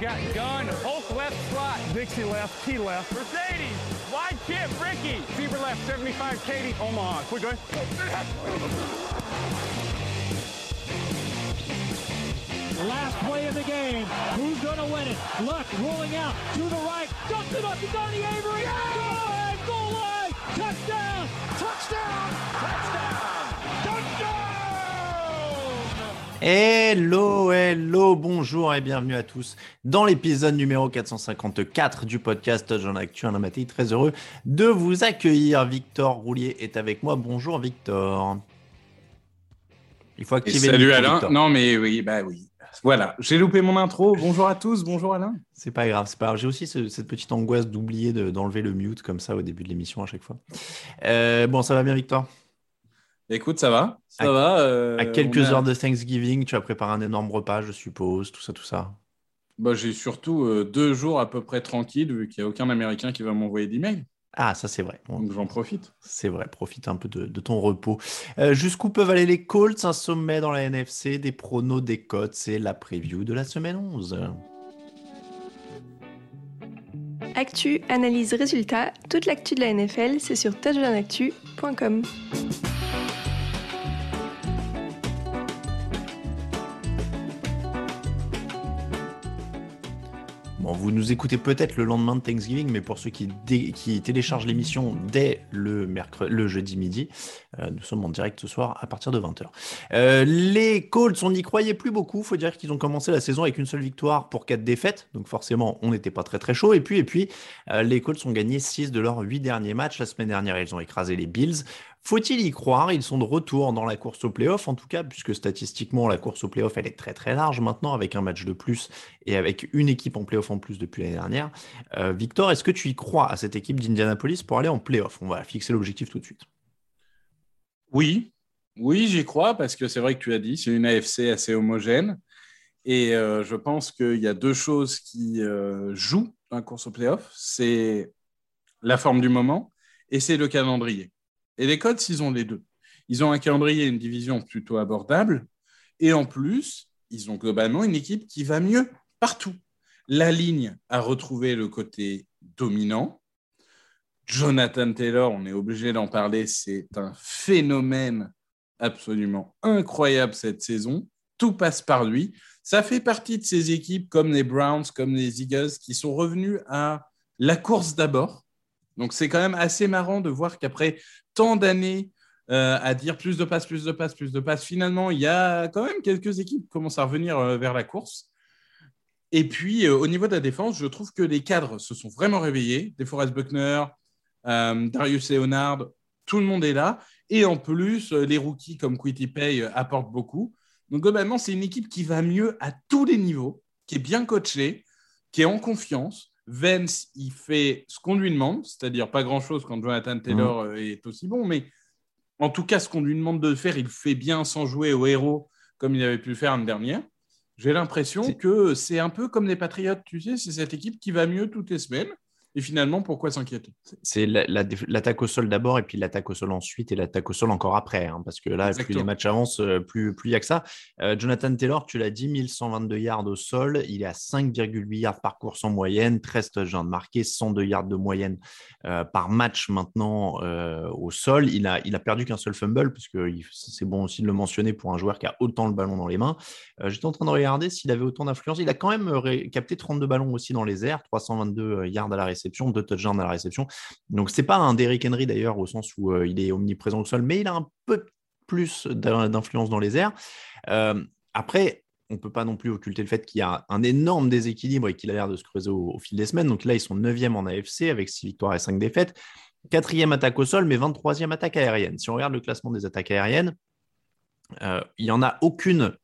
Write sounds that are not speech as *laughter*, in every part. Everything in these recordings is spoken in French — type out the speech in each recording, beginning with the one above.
Got gun, Hulk left slot, Dixie left, T left, Mercedes, wide chip, Ricky, Fever left, 75, Katie, Omaha. Quick, go Last play of the game. Who's going to win it? Luck rolling out to the right. Dumps it up to Donnie Avery. Goal line, goal line. Touchdown, touchdown, touchdown, touchdown. Hello, hello, bonjour et bienvenue à tous dans l'épisode numéro 454 du podcast Jean Actu. Un matin très heureux de vous accueillir. Victor Roulier est avec moi. Bonjour Victor. Il faut activer. Et salut Alain. Victor. Non mais oui, bah oui. Voilà, j'ai loupé mon intro. Bonjour à tous, bonjour Alain. C'est pas grave, c'est pas grave. J'ai aussi ce, cette petite angoisse d'oublier d'enlever le mute comme ça au début de l'émission à chaque fois. Euh, bon, ça va bien, Victor? Écoute, ça va, ça à, va. Euh, à quelques a... heures de Thanksgiving, tu as préparé un énorme repas, je suppose, tout ça, tout ça. Bah, j'ai surtout euh, deux jours à peu près tranquilles, vu qu'il n'y a aucun Américain qui va m'envoyer d'email. Ah, ça c'est vrai. Donc j'en profite. C'est vrai, profite un peu de, de ton repos. Euh, Jusqu'où peuvent aller les Colts Un sommet dans la NFC, des pronos, des cotes, c'est la preview de la semaine 11. Actu, analyse, résultat, toute l'actu de la NFL, c'est sur touchdownactu.com. Vous nous écoutez peut-être le lendemain de Thanksgiving, mais pour ceux qui, qui téléchargent l'émission dès le, mercredi, le jeudi midi, euh, nous sommes en direct ce soir à partir de 20h. Euh, les Colts, on n'y croyait plus beaucoup. Il faut dire qu'ils ont commencé la saison avec une seule victoire pour quatre défaites. Donc forcément, on n'était pas très très chaud. Et puis, et puis euh, les Colts ont gagné 6 de leurs 8 derniers matchs. La semaine dernière, ils ont écrasé les Bills. Faut-il y croire? Ils sont de retour dans la course au playoff, en tout cas, puisque statistiquement, la course au playoff, elle est très très large maintenant, avec un match de plus et avec une équipe en playoff en plus depuis l'année dernière. Euh, Victor, est-ce que tu y crois à cette équipe d'Indianapolis pour aller en playoff? On va fixer l'objectif tout de suite. Oui, oui, j'y crois, parce que c'est vrai que tu as dit, c'est une AFC assez homogène. Et euh, je pense qu'il y a deux choses qui euh, jouent dans la course au playoff. C'est la forme du moment et c'est le calendrier. Et les Colts, ils ont les deux. Ils ont un calendrier et une division plutôt abordable. Et en plus, ils ont globalement une équipe qui va mieux partout. La ligne a retrouvé le côté dominant. Jonathan Taylor, on est obligé d'en parler, c'est un phénomène absolument incroyable cette saison. Tout passe par lui. Ça fait partie de ces équipes comme les Browns, comme les Eagles, qui sont revenus à la course d'abord. Donc c'est quand même assez marrant de voir qu'après tant d'années euh, à dire plus de passes, plus de passes, plus de passes. Finalement, il y a quand même quelques équipes qui commencent à revenir euh, vers la course. Et puis, euh, au niveau de la défense, je trouve que les cadres se sont vraiment réveillés. DeForest Buckner, euh, Darius Leonard, tout le monde est là. Et en plus, les rookies comme Quitty Pay apportent beaucoup. Donc, globalement, c'est une équipe qui va mieux à tous les niveaux, qui est bien coachée, qui est en confiance. Vance, il fait ce qu'on lui demande, c'est-à-dire pas grand-chose quand Jonathan Taylor mmh. est aussi bon, mais en tout cas, ce qu'on lui demande de faire, il fait bien sans jouer au héros comme il avait pu le faire l'année dernière. J'ai l'impression que c'est un peu comme les Patriotes, tu sais, c'est cette équipe qui va mieux toutes les semaines. Et finalement, pourquoi s'inquiéter C'est l'attaque au sol d'abord, et puis l'attaque au sol ensuite, et l'attaque au sol encore après. Hein, parce que là, Exactement. plus les matchs avancent, euh, plus il y a que ça. Euh, Jonathan Taylor, tu l'as dit, 1122 yards au sol. Il est à 5,8 yards par course en moyenne, 13 touchdowns marqués, 102 yards de moyenne euh, par match maintenant euh, au sol. Il a, il a perdu qu'un seul fumble, parce que c'est bon aussi de le mentionner pour un joueur qui a autant le ballon dans les mains. J'étais en train de regarder s'il avait autant d'influence. Il a quand même capté 32 ballons aussi dans les airs, 322 yards à la réception réception, deux touchdowns à la réception. Donc, c'est pas un Derrick Henry d'ailleurs, au sens où euh, il est omniprésent au sol, mais il a un peu plus d'influence dans les airs. Euh, après, on ne peut pas non plus occulter le fait qu'il y a un énorme déséquilibre et qu'il a l'air de se creuser au, fil des semaines. Donc là, ils sont 9e en AFC avec 6 victoires et 5 défaites. Quatrième attaque au sol, mais 23e attaque aérienne. Si on regarde le classement des attaques aériennes, euh, il n'y en a aucune.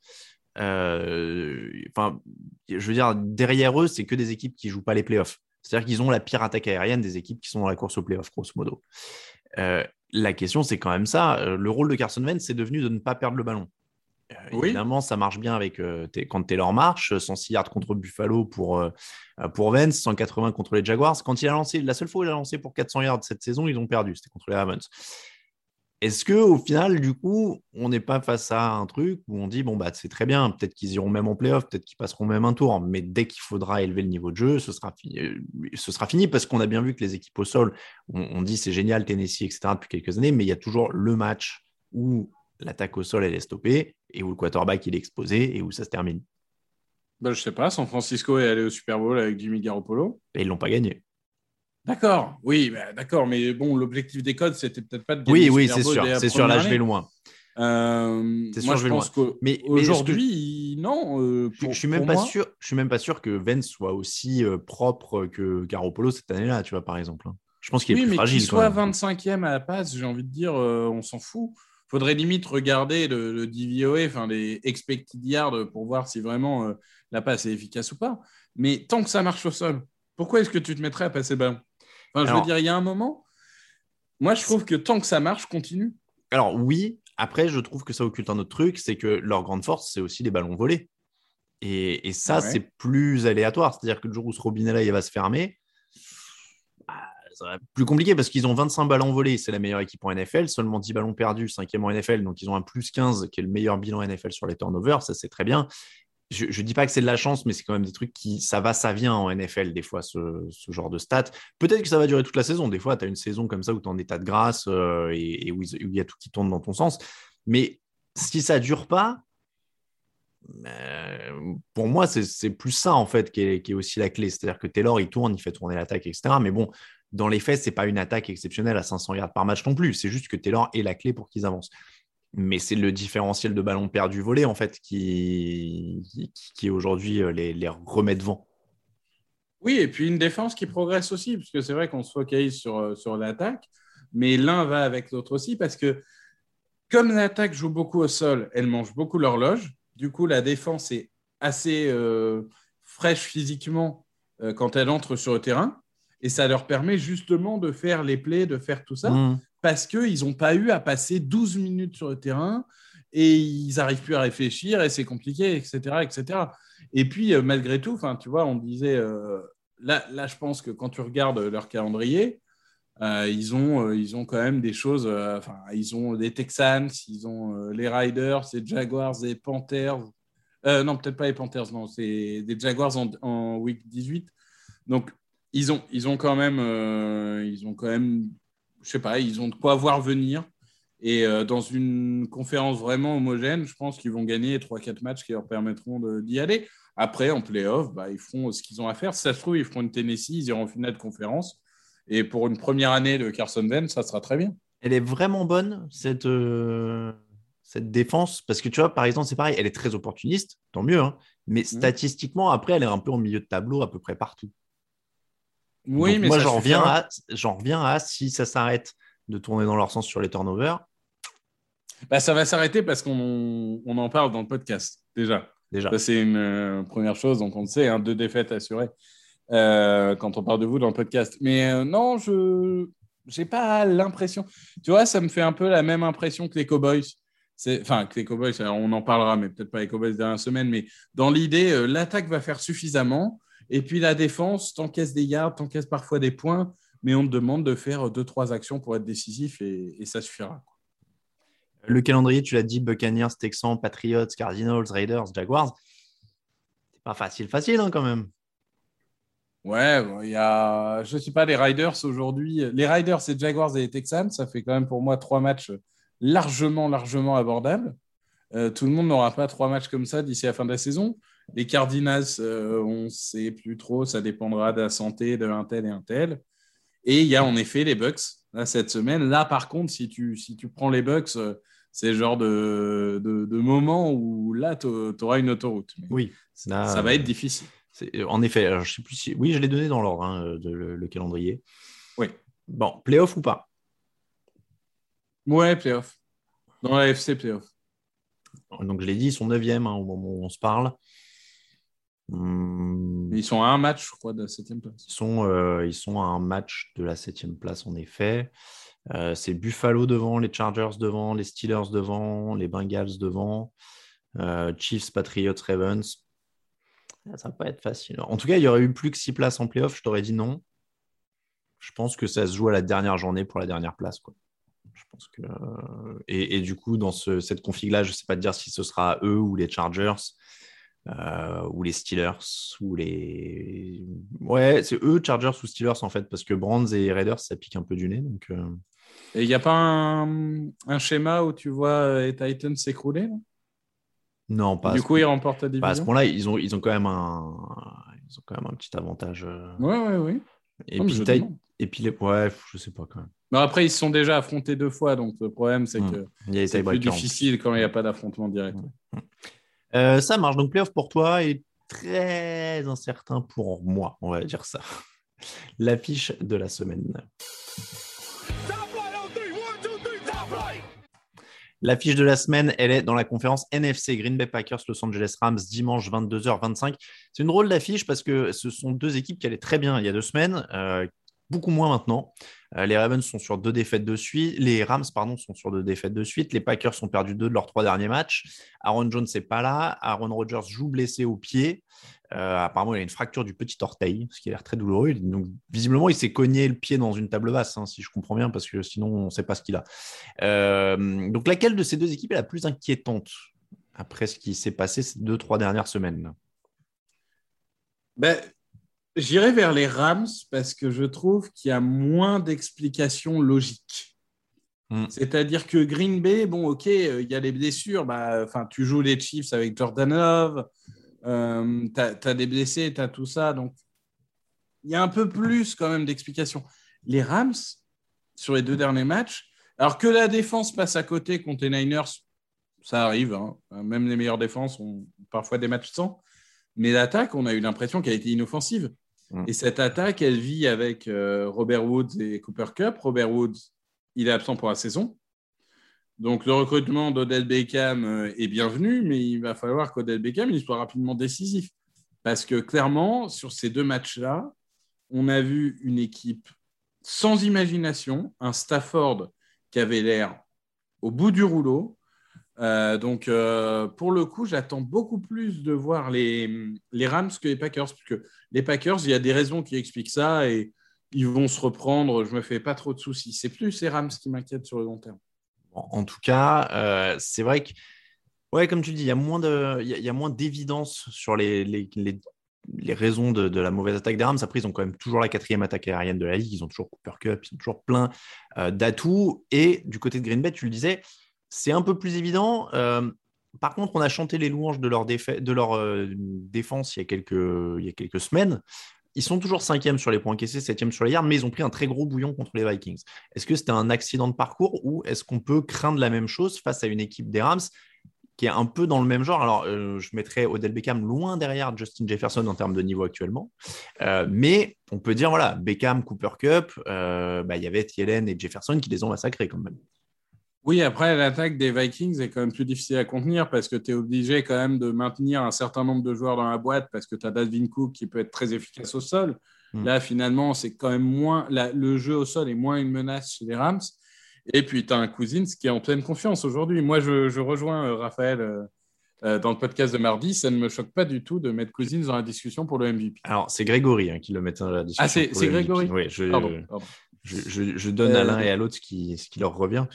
Enfin, je veux dire, derrière eux, c'est que des équipes qui ne jouent pas les playoffs. C'est-à-dire qu'ils ont la pire attaque aérienne des équipes qui sont dans la course au playoff, grosso modo. Euh, la question, c'est quand même ça. Euh, le rôle de Carson Wentz, c'est devenu de ne pas perdre le ballon. Évidemment, ça marche bien avec quand Taylor marche, 106 yards contre Buffalo pour, pour Vance, 180 contre les Jaguars. Quand il a lancé, la seule fois où il a lancé pour 400 yards cette saison, ils ont perdu. C'était contre les Ravens. Est-ce que au final, du coup, on n'est pas face à un truc où on dit bon bah c'est très bien, peut-être qu'ils iront même en playoff, peut-être qu'ils passeront même un tour, mais dès qu'il faudra élever le niveau de jeu, ce sera fini, euh, ce sera fini parce qu'on a bien vu que les équipes au sol, on, dit c'est génial Tennessee etc depuis quelques années, mais il y a toujours le match où l'attaque au sol elle est stoppée et où le quarterback il est exposé et où ça se termine. Ben, je sais pas, San Francisco est allé au Super Bowl avec Jimmy Garoppolo. Et ils l'ont pas gagné. D'accord, oui, bah, d'accord, mais bon, l'objectif des codes, c'était peut-être pas de gagner Oui, oui, c'est sûr, c'est sûr, là, je vais loin. Euh, c'est sûr, je, pense loin. Mais aujourd'hui, non. Euh, je, suis même pas sûr. Je suis même pas sûr que Vence soit aussi euh, propre que Garoppolo cette année-là, tu vois, par exemple. Hein. Je pense qu'il est oui, plus mais fragile. Qu'il soit 25e à la passe, j'ai envie de dire, on s'en fout. Faudrait limite regarder le, DVOA, enfin les expected yards, pour voir si vraiment la passe est efficace ou pas. Mais tant que ça marche au sol, pourquoi est-ce que tu te mettrais à passer le ballon? Je veux dire, il y a un moment, moi, je trouve que tant que ça marche, continue. Alors, oui. Après, je trouve que ça occulte un autre truc, c'est que leur grande force, c'est aussi les ballons volés. Et, ça, c'est plus aléatoire. C'est-à-dire que le jour où ce robinet-là, il va se fermer, bah, ça va être plus compliqué parce qu'ils ont 25 ballons volés. C'est la meilleure équipe en NFL. Seulement 10 ballons perdus, cinquième en NFL. Donc, ils ont un plus 15 qui est le meilleur bilan NFL sur les turnovers. Ça, c'est très bien je ne dis pas que c'est de la chance, mais c'est quand même des trucs qui, ça va, ça vient en NFL, des fois, ce, genre de stats. Peut-être que ça va durer toute la saison. Des fois, tu as une saison comme ça où tu es en état de grâce euh, et, où il y a tout qui tourne dans ton sens. Mais si ça dure pas, euh, pour moi, c'est plus ça, en fait, qui est, aussi la clé. C'est-à-dire que Taylor, il tourne, il fait tourner l'attaque, etc. Mais bon, dans les faits, ce n'est pas une attaque exceptionnelle à 500 yards par match non plus. C'est juste que Taylor est la clé pour qu'ils avancent mais c'est le différentiel de ballons perdus volés en fait qui, qui, aujourd'hui euh, les, les, remet devant. Oui, et puis une défense qui progresse aussi, parce que c'est vrai qu'on se focalise sur, euh, sur l'attaque, mais l'un va avec l'autre aussi, parce que comme l'attaque joue beaucoup au sol, elle mange beaucoup l'horloge. Du coup, la défense est assez euh, fraîche physiquement quand elle entre sur le terrain. Et ça leur permet justement de faire les plays, de faire tout ça. Mmh parce qu'ils n'ont pas eu à passer 12 minutes sur le terrain et ils n'arrivent plus à réfléchir et c'est compliqué, etc., etc. Et puis, euh, malgré tout, tu vois, on disait, euh, là, là, je pense que quand tu regardes leur calendrier, euh, ils, ont, ils ont quand même des choses, enfin, ils ont des Texans, ils ont les Riders, les Jaguars, les Panthers. non, peut-être pas les Panthers, non, c'est des Jaguars en, week 18. Donc, ils ont, ils ont quand même, ils ont quand même je sais pas, ils ont de quoi voir venir. Et euh, dans une conférence vraiment homogène, je pense qu'ils vont gagner 3-4 matchs qui leur permettront d'y aller. Après, en playoff, bah, ils feront ce qu'ils ont à faire. Si ça se trouve, ils feront une Tennessee, ils iront en finale de conférence. Et pour une première année de Carson Wentz, ça sera très bien. Elle est vraiment bonne, cette, euh, cette défense. Parce que tu vois, par exemple, c'est pareil, elle est très opportuniste, tant mieux. Hein. mais mmh. statistiquement, après, elle est un peu en milieu de tableau à peu près partout. Oui, mais moi, j'en reviens, à, reviens à si ça s'arrête de tourner dans leur sens sur les turnovers. Bah, ça va s'arrêter parce qu'on on en parle dans le podcast, déjà. déjà. Ça, c'est une euh, première chose, donc on le sait, hein, deux défaites assurées euh, quand on parle de vous dans le podcast. Mais euh, non, je n'ai pas l'impression. Tu vois, ça me fait un peu la même impression que les Cowboys. Enfin, que les Cowboys, on en parlera, mais peut-être pas les Cowboys dernière semaine. Mais dans l'idée, l'attaque va faire suffisamment. Et puis la défense, t'encaisse des yards, t'encaisse parfois des points, mais on te demande de faire deux, trois actions pour être décisif et, ça suffira. Le calendrier, tu l'as dit, Buccaneers, Texans, Patriots, Cardinals, Raiders, Jaguars. C'est pas facile, facile hein, quand même. Ouais, il y a, je ne sais pas, les Riders aujourd'hui. Les Riders, c'est Jaguars et les Texans. Ça fait quand même pour moi trois matchs largement, largement abordables. Euh, tout le monde n'aura pas trois matchs comme ça d'ici la fin de la saison. Les Cardinals, euh, on ne sait plus trop, ça dépendra de la santé de un tel et un tel. Et il y a en effet les Bucks là, cette semaine. Là, par contre, si tu, si tu prends les Bucks, euh, c'est le genre de, de, moment où là, tu auras une autoroute. oui, ça va être difficile. En effet, alors, je sais plus si... oui, je l'ai donné dans l'ordre, hein, le, calendrier. Oui. Bon, playoff ou pas? Ouais, playoff. Dans la FC, playoff. Donc, je l'ai dit, ils sont 9e hein, au moment où on se parle. Hmm. Ils sont à un match, je crois, de la 7 place. Ils sont, euh, ils sont à un match de la 7 place, en effet. Euh, c'est Buffalo devant, les Chargers devant, les Steelers devant, les Bengals devant. Chiefs, Patriots, Ravens. Ça va pas être facile. En tout cas, il y aurait eu plus que 6 places en playoff, je t'aurais dit non. Je pense que ça se joue à la dernière journée pour la dernière place. Quoi. Je pense que... et, du coup, dans cette config-là, je ne sais pas te dire si ce sera eux ou les Chargers. Euh, ou les Steelers, ou les. Ouais, c'est eux, Chargers ou Steelers en fait, parce que Brands et Raiders, ça pique un peu du nez. Donc, euh. Et il n'y a pas un... un, schéma où tu vois euh, les Titans s'écrouler Non, pas. Du coup, ils remportent la division. à ce moment-là, ils ont, ils, ont quand même un... ils ont quand même un petit avantage. Ouais, ouais, oui. Et, puis, et puis, les... ouais, je sais pas quand même. Mais après, ils se sont déjà affrontés deux fois, donc le problème, c'est hmm. que c'est plus difficile quand il n'y a pas d'affrontement direct. Hmm. Euh, ça marche. Donc, playoff pour toi est très incertain pour moi, on va dire ça. *laughs* L'affiche de la semaine. L'affiche de la semaine, elle est dans la conférence NFC Green Bay Packers Los Angeles Rams dimanche 22h25. C'est une drôle d'affiche parce que ce sont deux équipes qui allaient très bien il y a deux semaines, euh, beaucoup moins maintenant. Euh, les Ravens sont sur deux défaites de suite. Les Rams, pardon, sont sur deux défaites de suite. Les Packers ont perdu deux de leurs trois derniers matchs. Aaron Jones n'est pas là. Aaron Rodgers joue blessé au pied. Euh, apparemment, il a une fracture du petit orteil, ce qui a l'air très douloureux. Donc, visiblement, il s'est cogné le pied dans une table basse, hein, si je comprends bien, parce que sinon, on ne sait pas ce qu'il a. Euh, donc, laquelle de ces deux équipes est la plus inquiétante après ce qui s'est passé ces deux, trois dernières semaines? Ben, J'irai vers les Rams parce que je trouve qu'il y a moins d'explications logiques. Hmm. C'est-à-dire que Green Bay, bon, ok, euh, il y a les blessures. Bah, tu joues les Chiefs avec Jordan Love, euh, tu as, des blessés, tu as tout ça. Donc, il y a un peu plus quand même d'explications. Les Rams, sur les deux derniers matchs, alors que la défense passe à côté contre les Niners, ça arrive. Hein. Même les meilleures défenses ont parfois des matchs sans. Mais l'attaque, on a eu l'impression qu'elle était inoffensive. Mm. Et cette attaque, elle vit avec euh, Robert Woods et Cooper Cup. Robert Woods, il est absent pour la saison. Donc le recrutement d'Odell Beckham euh, est bienvenu, mais il va falloir qu'Odell Beckham il soit rapidement décisif. Parce que clairement, sur ces deux matchs-là, on a vu une équipe sans imagination, un Stafford qui avait l'air au bout du rouleau, euh, donc, euh, pour le coup, j'attends beaucoup plus de voir les, Rams que les Packers, parce que les Packers, il y a des raisons qui expliquent ça et ils vont se reprendre. Je me fais pas trop de soucis. C'est plus ces Rams qui m'inquiètent sur le long terme. En tout cas, euh, c'est vrai que, ouais, comme tu dis, il y a moins y a, moins d'évidence sur les, les, les, raisons de, de, la mauvaise attaque des Rams. Après, ils ont quand même toujours la quatrième attaque aérienne de la ligue. Ils ont toujours Cooper Cup, ils ont toujours plein d'atouts. Et du côté de Green Bay, tu le disais c'est un peu plus évident. Euh, par contre, on a chanté les louanges de leur, euh, défense il y, a quelques, il y a quelques semaines. Ils sont toujours cinquième sur les points encaissés, septième sur les yards, mais ils ont pris un très gros bouillon contre les Vikings. Est-ce que c'était un accident de parcours ou est-ce qu'on peut craindre la même chose face à une équipe des Rams qui est un peu dans le même genre? Alors, euh, je mettrais Odell Beckham loin derrière Justin Jefferson en termes de niveau actuellement. mais on peut dire, voilà, Beckham, Cooper Cup, bah, il y avait Thielen et Jefferson qui les ont massacrés quand même. Oui, après, l'attaque des Vikings est quand même plus difficile à contenir parce que tu es obligé quand même de maintenir un certain nombre de joueurs dans la boîte parce que tu as Dalvin Cook qui peut être très efficace au sol. Hmm. Là, finalement, c'est quand même moins. le jeu au sol est moins une menace chez les Rams. Et puis, tu as un Cousins qui est en pleine confiance aujourd'hui. Moi, je, rejoins euh, Raphaël euh, euh, dans le podcast de mardi. Ça ne me choque pas du tout de mettre Cousins dans la discussion pour le MVP. Alors, c'est Grégory hein, qui le met dans la discussion. Ah, c'est Grégory? Oui, je. Pardon, pardon. Je, donne à l'un et à l'autre ce qui, ce qui leur revient.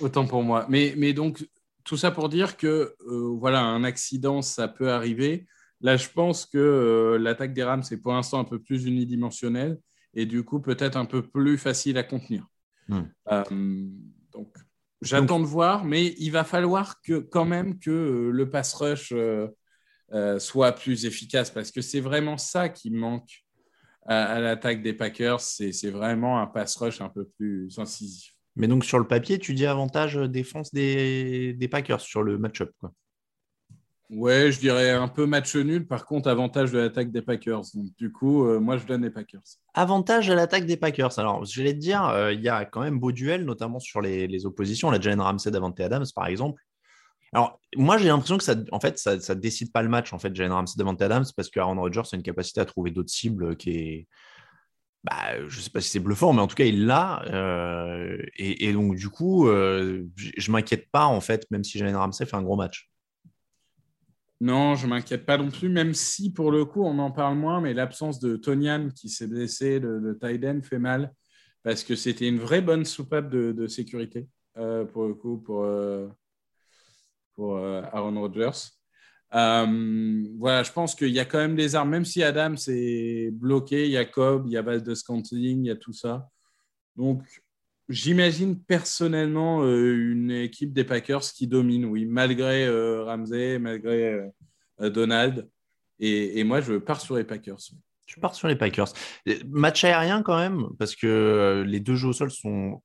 Autant pour moi. Mais, mais donc, tout ça pour dire que euh, voilà, un accident, ça peut arriver. Là, je pense que euh, l'attaque des Rams est pour l'instant un peu plus unidimensionnelle et du coup peut-être un peu plus facile à contenir. Hmm. Euh, donc, j'attends de voir, mais il va falloir que quand même que le pass rush soit plus efficace parce que c'est vraiment ça qui manque à, l'attaque des Packers, c'est vraiment un pass rush un peu plus incisif. Mais donc sur le papier, tu dis avantage défense des, des Packers sur le match-up. Ouais, je dirais un peu match nul. Par contre, avantage de l'attaque des Packers. Donc, du coup, euh, moi, je donne les Packers. Avantage à l'attaque des Packers. Alors, je vais te dire, euh, il y a quand même beau duel, notamment sur les, les oppositions. La Jalen Ramsey d'Avante Adams, par exemple. Alors, moi, j'ai l'impression que ça, en fait, ça, décide pas le match, en fait, Jalen Ramsey devant Adams, parce qu'Aaron Rodgers a une capacité à trouver d'autres cibles qui est. Bah, je ne sais pas si c'est bluffant, mais en tout cas, il l'a. Euh, et, donc, du coup, euh, je m'inquiète pas, en fait, même si Jalen Ramsey fait un gros match. Non, je m'inquiète pas non plus, même si pour le coup, on en parle moins, mais l'absence de Tonian qui s'est blessé, de, de Tyden fait mal, parce que c'était une vraie bonne soupape de, sécurité, euh, pour le coup, pour, euh, euh, Aaron Rodgers. voilà, je pense qu'il y a quand même des armes, même si Adam s'est bloqué, il y a Cobb, il y a base de Scantling, il y a tout ça. Donc, J'imagine personnellement euh, une équipe des Packers qui domine, oui, malgré euh, Ramsey, malgré euh, Donald. Et, moi, je pars sur les Packers. Tu pars sur les Packers. Match aérien quand même, parce que les deux jeux au sol sont.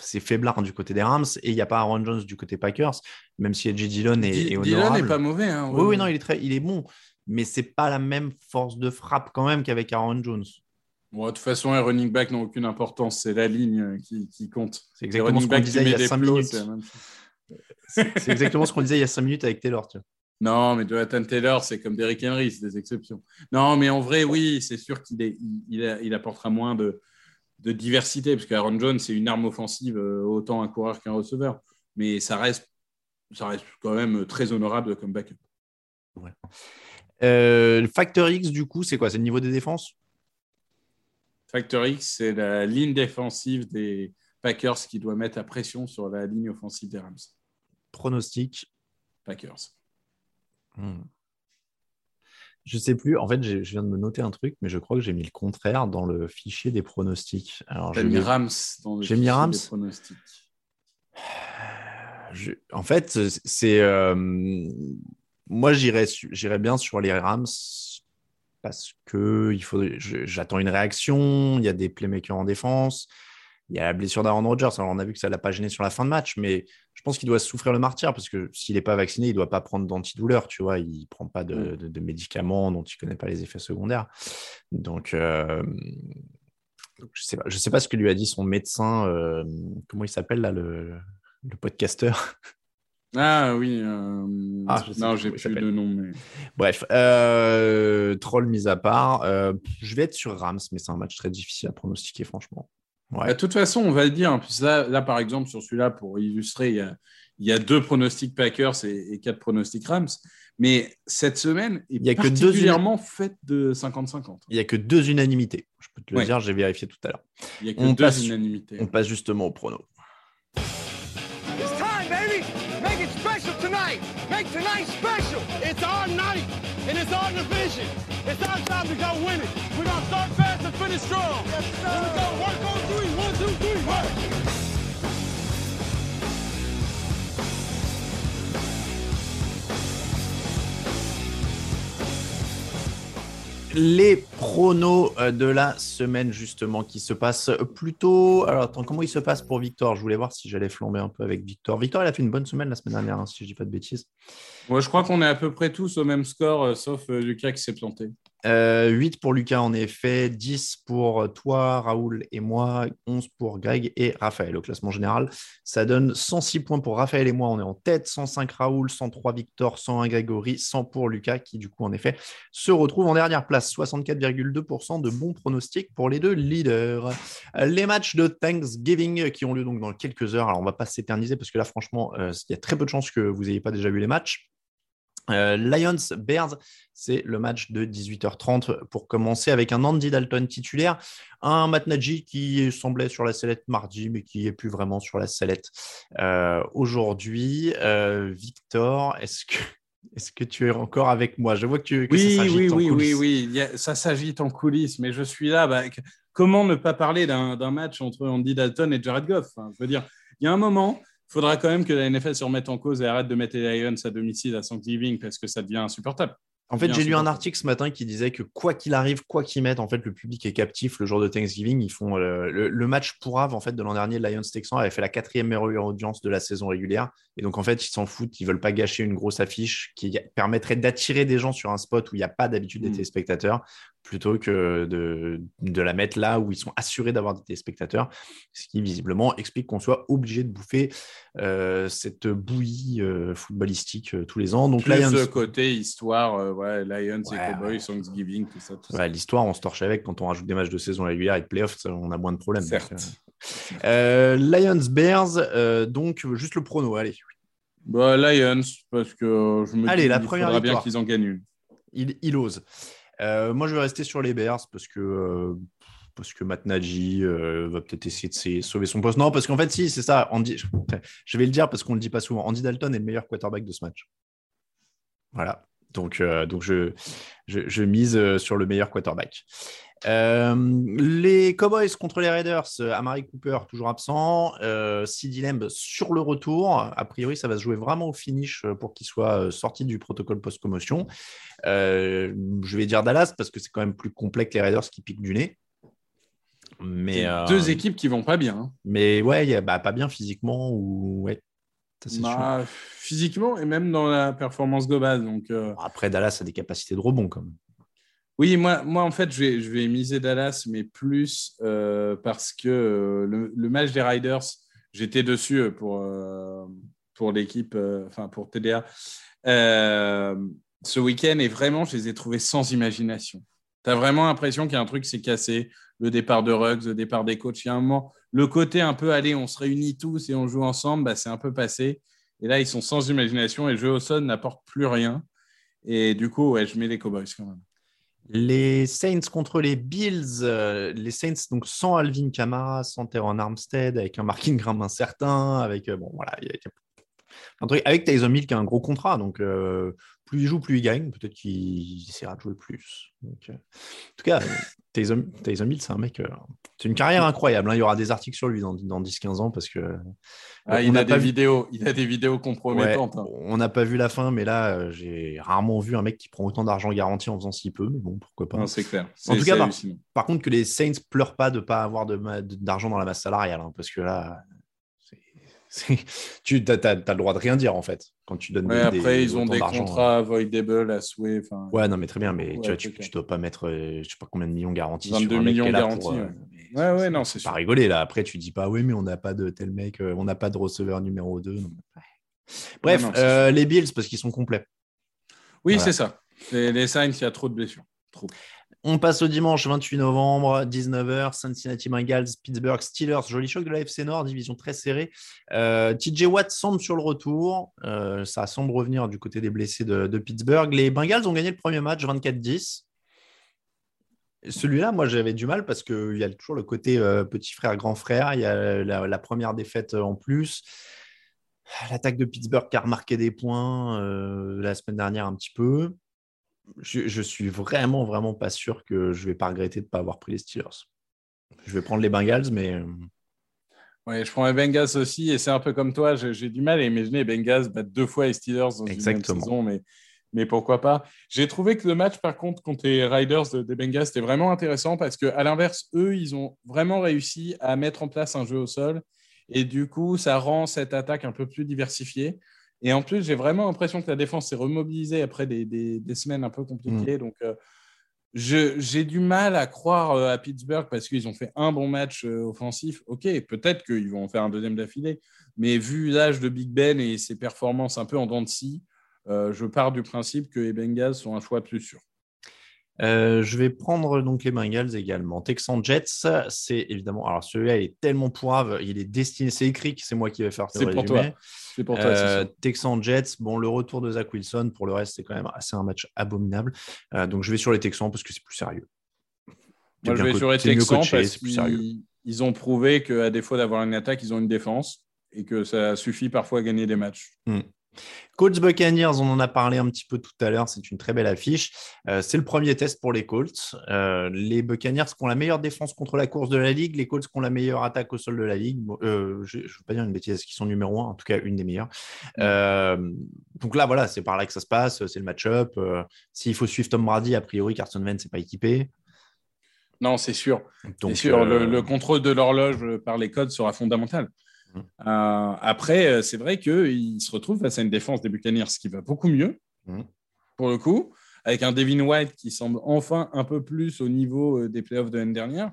C'est faiblard du côté des Rams et il n'y a pas Aaron Jones du côté Packers, même si Edgy Dillon est, est Dillon n'est pas mauvais. Hein, oui, oui, non, il est, très, il est bon, mais c'est pas la même force de frappe quand même qu'avec Aaron Jones de toute façon, les running back n'ont aucune importance. C'est la ligne qui, compte. C'est exactement ce qu'on disait il y a 5 minutes. C'est exactement ce qu'on disait il y a 5 minutes avec Taylor. Tu vois. Non, mais Jonathan Taylor, c'est comme Derrick Henry, c'est des exceptions. Non, mais en vrai, oui, c'est sûr qu'il il, apportera moins de, diversité, parce qu'Aaron Jones, c'est une arme offensive, euh, autant un coureur qu'un receveur. Mais ça reste, ça reste quand même très honorable comme backup. Euh, le facteur X, du coup, c'est quoi? C'est le niveau des défenses? Factor X, c'est la ligne défensive des Packers qui doit mettre la pression sur la ligne offensive des Rams. Pronostic Packers. Hmm. Je sais plus. En fait, je viens de me noter un truc, mais je crois que j'ai mis le contraire dans le fichier des pronostics. Alors, j'ai mis Rams dans le fichier Rams. des pronostics. En fait, c'est euh... moi j'irais bien sur les Rams parce que il faut, j'attends une réaction. Il y a des playmakers en défense. Il y a la blessure d'Aaron Rodgers. Alors, on a vu que ça ne l'a pas gêné sur la fin de match, mais je pense qu'il doit souffrir le martyr parce que s'il n'est pas vacciné, il ne doit pas prendre d'antidouleur. Tu vois, il ne prend pas de, mm. médicaments dont il ne connaît pas les effets secondaires. Donc, euh, je sais je sais pas ce que lui a dit son médecin. Euh, comment il s'appelle là, le, le podcasteur? *laughs* Ah oui. Euh... Ah, non, j'ai plus de nom. Mais... Bref, euh... troll mis à part. Euh... Je vais être sur Rams, mais c'est un match très difficile à pronostiquer, franchement. Ouais. Bah, de toute façon, on va le dire. Là, là, par exemple, sur celui-là, pour illustrer, il y a, il y a deux pronostics Packers et, et, quatre pronostics Rams. Mais cette semaine est il y a particulièrement que deux... faite de 50-50. Il n'y a que deux unanimités. Je peux te le dire, j'ai vérifié tout à l'heure. Il n'y a que on deux passe, unanimités. On passe justement au prono. make tonight special. It's our night, and it's our division. It's our time to go win it. We're going to start finish strong. Yes, sir. Here we go. Work on three. One, two, three. Work. les pronos euh, de la semaine justement qui se passe plutôt. Alors attends, comment il se passe pour Victor? Je voulais voir si j'allais flamber un peu avec Victor. Victor, il a fait une bonne semaine la semaine dernière, hein, si je dis pas de bêtises. Moi, je crois qu'on est à peu près tous au même score, euh, sauf euh, Lucas qui s'est planté. 8 euh, pour Lucas, en effet, 10 pour toi, Raoul et moi, 11 pour Greg et Raphaël au classement général. Ça donne 106 points pour Raphaël et moi, on est en tête, 105 Raoul, 103 Victor, 101 Grégory, 100 pour Lucas qui, du coup, en effet, se retrouve en dernière place. 64,2% de bons pronostics pour les deux leaders. Les matchs de Thanksgiving qui ont lieu donc dans quelques heures. Alors, on va pas s'éterniser parce que là, franchement, euh, il y a très peu de chances que vous n'ayez pas déjà vu les matchs. Euh, Lions Bears, c'est le match de 18h30 pour commencer avec un Andy Dalton titulaire, un Matt Nagy qui semblait sur la sellette mardi, mais qui est plus vraiment sur la sellette euh, aujourd'hui. Euh, Victor, est-ce que est-ce que tu es encore avec moi? Je vois que, tu, oui, ça oui, oui, oui, oui, oui, ça s'agite en coulisses, mais je suis là. Bah, comment ne pas parler d'un match entre Andy Dalton et Jared Goff? Je veux dire, il y a un moment, faudra quand même que la NFL se remette en cause et arrête de mettre les Lions à domicile à Thanksgiving parce que ça devient insupportable. En fait, j'ai lu un article ce matin qui disait que quoi qu'il arrive, quoi qu'ils mettent, en fait, le public est captif le jour de Thanksgiving. Ils font euh, le, match pour Ave, en fait, de l'an dernier, Lions Texans avait fait la quatrième meilleure audience de la saison régulière. Et donc, en fait, ils s'en foutent. Ils veulent pas gâcher une grosse affiche qui permettrait d'attirer des gens sur un spot où il n'y a pas d'habitude des mm. téléspectateurs plutôt que de, de, la mettre là où ils sont assurés d'avoir des téléspectateurs, ce qui visiblement explique qu'on soit obligé de bouffer euh, cette bouillie euh, footballistique tous les ans. Donc, Plus Lions... côté histoire, ouais, Lions et Cowboys, Thanksgiving, tout ça. L'histoire, on se torche avec quand on rajoute des matchs de saison régulière et de playoffs, on a moins de problèmes. Certes. Euh, Lions Bears, euh, donc juste le prono, allez. bah, Lions, parce que je me Allez, dis la première faudra bien qu'ils en gagnent une. Il, il ose. Euh, moi, je vais rester sur les Bears parce que, euh, parce que Matt Nagy euh, va peut-être essayer de sa- sauver son poste. Non, parce qu'en fait, si, c'est ça. Andy, je vais le dire parce qu'on ne le dit pas souvent. Andy Dalton est le meilleur quarterback de ce match. Voilà. Donc, euh, donc je, je, je mise euh, sur le meilleur quarterback. Euh, les Cowboys contre les Raiders, Amari Cooper toujours absent, euh, Lamb sur le retour. A priori, ça va se jouer vraiment au finish pour qu'il soit sorti du protocole post-commotion. Euh, je vais dire Dallas parce que c'est quand même plus complet que les Raiders qui piquent du nez. Mais, Deux équipes qui vont pas bien. hein. mais ouais, il y a- bah, pas bien physiquement ou ouais. Bah, physiquement et même dans la performance globale. Donc, euh, Après, Dallas a des capacités de rebond quand même. Oui, moi, moi en fait, je vais, je vais miser Dallas, mais plus euh, parce que euh, le, le match des Riders, j'étais dessus pour, pour l'équipe, enfin pour TDA. Ce week-end, et vraiment, je les ai trouvés sans imagination. Tu as vraiment l'impression qu'il y a un truc qui s'est cassé. Le départ de Ruggs, le départ des coachs. Il y a un moment, le côté un peu, allez, on se réunit tous et on joue ensemble, bah, c'est un peu passé. Et là, ils sont sans imagination et jeu n'apporte plus rien. Et du coup, ouais, je mets les Cowboys quand même. Les Saints contre les Bills, euh, les Saints donc sans Alvin Kamara, sans Teron Armstead, avec un Mark Ingram incertain, avec euh, bon voilà, il y a- un truc avec Tyson Hill qui a un gros contrat, donc euh, plus il joue, plus il gagne. Peut-être qu'il essaiera de jouer plus. Donc, euh, en tout cas, euh, Tyson Hill, c'est un mec, euh, c'est une carrière incroyable. hein. Il y aura des articles sur lui dans, dans 10-15 ans parce que Ah, il, a des vu- vidéos, il a des vidéos Ouais, compromettantes. hein. on n'a pas vu la fin, mais là, j'ai rarement vu un mec qui prend autant d'argent garanti en faisant si peu. Mais bon, pourquoi pas. C'est clair. En tout cas, par, contre, que les Saints pleurent pas de pas avoir de ma- de- d'argent dans la masse salariale, hein, parce que là, tu as, le droit de rien dire en fait quand tu donnes Ouais, des- après, des- ils ont des contrats avoidable à souhait. Ouais, non, mais très bien, mais Ouais, tu vois, tu, tu dois pas mettre, euh, je sais pas combien de millions garantis 22 sur un mec millions là garantis, pour, euh, ouais. mais Ouais, ouais, non, c'est pas sûr. rigoler là. Après, tu dis pas, oui, mais on n'a pas de tel mec, euh, on n'a pas de receveur numéro 2. Bref, non, euh, les Bills parce qu'ils sont complets. Oui, Voilà. c'est ça. Les, les Saints, il y a trop de blessures. Trop. On passe au dimanche 28 novembre, 19h, Cincinnati Bengals, Pittsburgh Steelers, joli choc de la FC Nord, division très serrée. Euh, TJ Watt semble sur le retour, Euh, ça semble revenir du côté des blessés de, Pittsburgh. Les Bengals ont gagné le premier match 24-10. Celui-là, moi, j'avais du mal parce qu'il y a toujours le côté euh, petit frère, grand frère. Il y a la, la première défaite en plus. L'attaque de Pittsburgh qui a remarqué des points la semaine dernière un petit peu je, je suis vraiment, vraiment pas sûr que je vais pas regretter de ne pas avoir pris les Steelers. Je vais prendre les Bengals, mais euh, Ouais, je prends les Bengals aussi, et c'est un peu comme toi, j'ai j'ai du mal à imaginer les Bengals battre deux fois les Steelers dans Exactement. une même saison, mais, mais pourquoi pas. J'ai trouvé que le match, par contre, contre les Riders de- des Bengals, c'était vraiment intéressant parce qu'à l'inverse, eux, ils ont vraiment réussi à mettre en place un jeu au sol, et du coup, ça rend cette attaque un peu plus diversifiée. Et en plus, j'ai vraiment l'impression que la défense s'est remobilisée après des, des- des semaines un peu compliquées. Donc, euh, j'ai du mal à croire euh, à Pittsburgh parce qu'ils ont fait un bon match euh, offensif. Ok, peut-être qu'ils vont en faire un deuxième d'affilée, mais vu l'âge de Big Ben et ses performances un peu en dents de scie, euh, je pars du principe que les Bengals sont un choix plus sûr. Euh, je vais prendre donc les Bengals également. Texan Jets, c'est évidemment. Alors celui-là, il est tellement pourrave, il est destiné, c'est écrit que c'est moi qui vais faire ce C'est pour résumé. toi. C'est pour toi. Euh, sûr. Texans Jets, bon, le retour de Zach Wilson, pour le reste, c'est quand même assez un match abominable. Euh, donc je vais sur les Texans parce que c'est plus sérieux. Moi, je vais sur les Texans coaché, parce qu'ils ils ont prouvé qu'à défaut d'avoir une attaque, ils ont une défense et que ça suffit parfois à gagner des matchs. Colts Buccaneers, on en a parlé un petit peu tout à l'heure, c'est une très belle affiche. Euh, c'est le premier test pour les Colts. Euh, les Buccaneers qui ont la meilleure défense contre la course de la ligue, les Colts qui ont la meilleure attaque au sol de la ligue. Euh, je ne veux pas dire une bêtise, qui sont numéro un, en tout cas une des meilleures. Euh, donc là, voilà, c'est par là que ça se passe, c'est le match-up. S'il faut suivre Tom Brady, a priori, Carson Wentz n'est pas équipé. Non, c'est sûr. Donc, sûr, le, le contrôle de l'horloge par les codes sera fondamental. Mm. Euh, après, euh, c'est vrai qu'ils se retrouvent face à une défense des Buccaneers qui va beaucoup mieux, Mm. pour le coup, avec un Devin White qui semble enfin un peu plus au niveau euh, des playoffs de l'année dernière.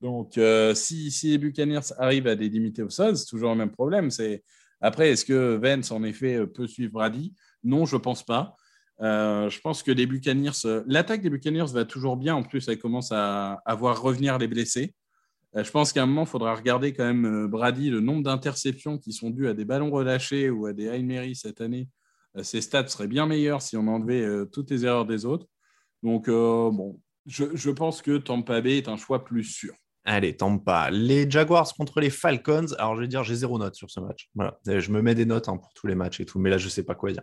Donc, euh, si, si les Buccaneers arrivent à les limiter au sol, c'est toujours le même problème. C'est Après, est-ce que Vance, en effet, peut suivre Brady? Non, je ne pense pas. Euh, je pense que les Buccaneers, l'attaque des Buccaneers va toujours bien. En plus, elle commence à, à voir revenir les blessés. Euh, je pense qu'à un moment, il faudra regarder quand même Brady, le nombre d'interceptions qui sont dues à des ballons relâchés ou à des Mary cette année. Ses stats seraient bien meilleurs si on enlevait toutes les erreurs des autres. Donc, bon, je, je pense que Tampa Bay est un choix plus sûr. Allez, Tampa. Les Jaguars contre les Falcons. Alors, je vais dire, j'ai zéro note sur ce match. Voilà. Je me mets des notes hein, pour tous les matchs et tout, mais là, je ne sais pas quoi dire.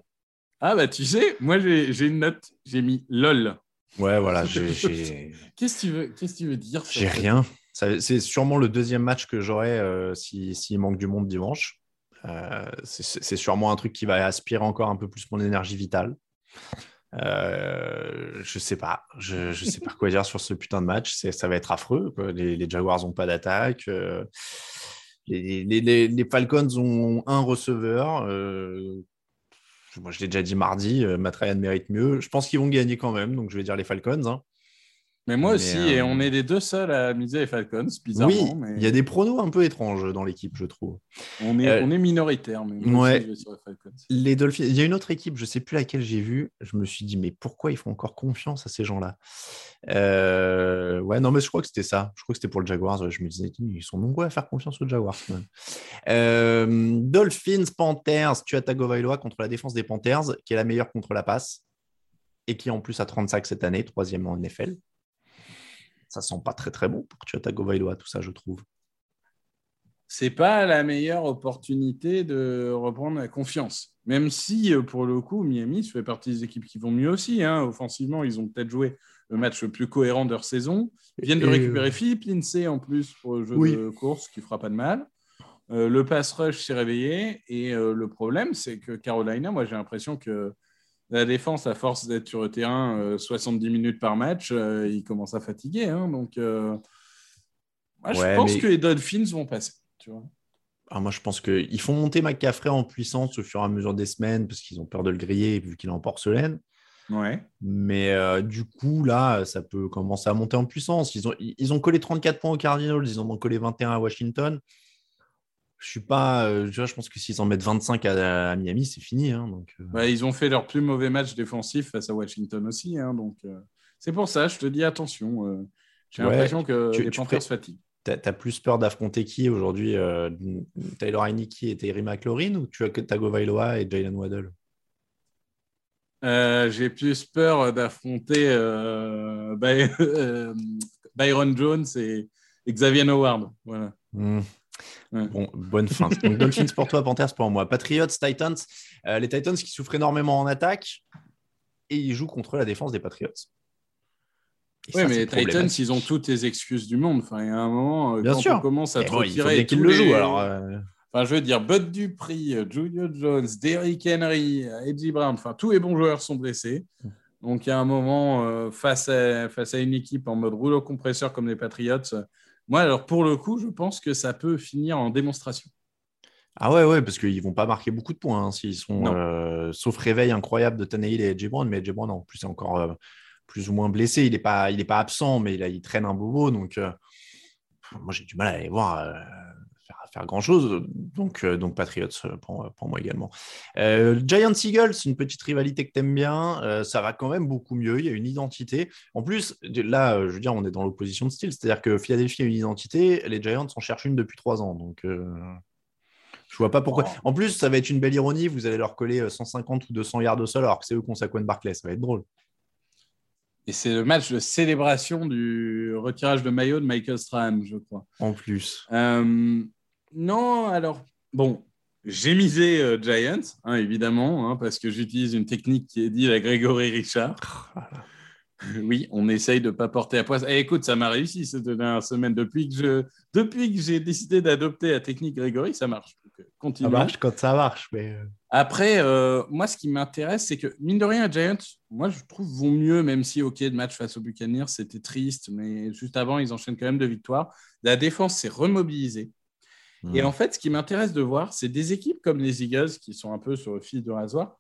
Ah, bah, tu sais, moi, j'ai une note. J'ai mis LOL. Ouais, voilà. *laughs* Qu'est-ce que tu veux, que tu veux dire J'ai rien. C'est sûrement le deuxième match que j'aurai euh, s'il manque du monde dimanche. Euh, c'est sûrement un truc qui va aspirer encore un peu plus mon énergie vitale. Euh, je sais pas. Je, je sais pas quoi dire sur ce putain de match. Ça va être affreux. Les, Jaguars n'ont pas d'attaque. Euh, les, Falcons ont un receveur. Euh, moi, je l'ai déjà dit mardi. Matt Ryan mérite mieux. Je pense qu'ils vont gagner quand même. Donc, je vais dire les Falcons. Hein. Mais moi aussi, et on euh, est les deux seuls à miser les Falcons, bizarrement. Oui, il y a des pronos un peu étranges dans l'équipe, je trouve. On est, euh, on est minoritaire, mais ouais. sur les, Falcons. les Dolphins. Il y a une autre équipe, je ne sais plus laquelle j'ai vu. Je me suis dit, mais pourquoi ils font encore confiance à ces gens-là? Euh, Ouais, non, mais je crois que c'était ça. Je crois que c'était pour le Jaguars. Je me disais, ils sont nombreux à faire confiance aux Jaguars. Dolphins, Panthers, tu as Tagovailoa contre la défense des Panthers, qui est la meilleure contre la passe et qui en plus a 35 cette année, troisième en NFL ça sent pas très très bon pour Tua Tagovailoa, tout ça, je trouve. C'est pas la meilleure opportunité de reprendre la confiance. Même si, euh, pour le coup, Miami fait partie des équipes qui vont mieux aussi. Hein. Offensivement, ils ont peut-être joué le match le plus cohérent de leur saison. Ils viennent de récupérer Philippe Lindsay en plus pour le jeu de course, qui fera pas de mal. Euh, le pass rush s'est réveillé. Et euh, le problème, c'est que Carolina, moi, j'ai l'impression que la défense, à force d'être sur le terrain 70 euh, minutes par match, euh, il commence à fatiguer. Hein. donc, euh, je pense que les Dolphins vont passer. Tu vois. Ah, moi, je pense qu'ils font monter McCaffrey en puissance au fur et à mesure des semaines parce qu'ils ont peur de le griller vu qu'il est en porcelaine. Ouais. Mais du coup, là, ça peut commencer à monter en puissance. Ils ont, ils ont collé 34 points aux Cardinals, ils en ont collé 21 à Washington je suis pas. Euh, je pense que s'ils en mettent 25 à, Miami, c'est fini. Hein, donc, euh. ils ont fait leur plus mauvais match défensif face à Washington aussi. Hein, donc, euh, c'est pour ça, je te dis attention. J'ai l'impression que les Panthers se fatiguent. Tu as, plus peur d'affronter qui aujourd'hui Taylor Heineke et Terry McLaurin ou tu as que Tagovailoa et Jalen Waddle? J'ai plus peur d'affronter *laughs* Byron Jones et Xavier Howard. Voilà. Bon, bonne fin. *laughs* Donc, Dolphins pour toi, Panthers pour moi. Patriots, Titans. Euh, les Titans qui souffrent énormément en attaque et ils jouent contre la défense des Patriots. oui, mais les Titans, ils ont toutes les excuses du monde. Enfin, il y a un moment, euh, Bien quand sûr. on commence à trop tirer. qu'ils le jouent alors. Euh. Enfin, je veux dire, Bud Dupri, Julio Jones, Derrick Henry, Eddie Brown, enfin, tous les bons joueurs sont blessés. Donc, il y a un moment, face, à, face à une équipe en mode rouleau compresseur comme les Patriots, moi, alors pour le coup, je pense que ça peut finir en démonstration. Ah ouais, ouais, parce qu'ils vont pas marquer beaucoup de points hein, s'ils sont, euh, sauf réveil incroyable de Tannehill et Jebron, mais Jebron en plus est encore euh, plus ou moins blessé. Il n'est pas, il est pas absent, mais il, il traîne un bobo, donc euh, moi j'ai du mal à aller voir faire grand chose. Donc, euh, donc Patriots euh, pour, pour, moi également. Euh, Giants Eagles, une petite rivalité que tu aimes bien. ça va quand même beaucoup mieux. Il y a une identité. En plus, là, je veux dire, on est dans l'opposition de style. C'est-à-dire que Philadelphie a une identité. Les Giants en cherchent une depuis trois ans. Donc. Je vois pas pourquoi. Oh. En plus, ça va être une belle ironie. Vous allez leur coller 150 ou 200 yards au sol alors que c'est eux qui ont Saquon Barclay. Ça va être drôle. Et c'est le match de célébration du retirage de maillot de Michael Strahan, je crois. En plus. Non, alors, bon, j'ai misé euh, Giants, hein, évidemment, hein, parce que j'utilise une technique qui est dite à Grégory Richard. *laughs* oui, on essaye de ne pas porter à poisse. Eh, écoute, ça m'a réussi cette dernière semaine. Depuis que, je, depuis que j'ai décidé d'adopter la technique Grégory, ça marche. Euh, continue. Ça marche quand ça marche. Mais... Euh. Après, moi, ce qui m'intéresse, c'est que, mine de rien, Giants, moi, je trouve, vont mieux, même si, OK, le match face aux Buccaneers, c'était triste, mais juste avant, ils enchaînent quand même de victoires. La défense s'est remobilisée. Et en fait, ce qui m'intéresse de voir, c'est des équipes comme les Eagles qui sont un peu sur le fil de rasoir.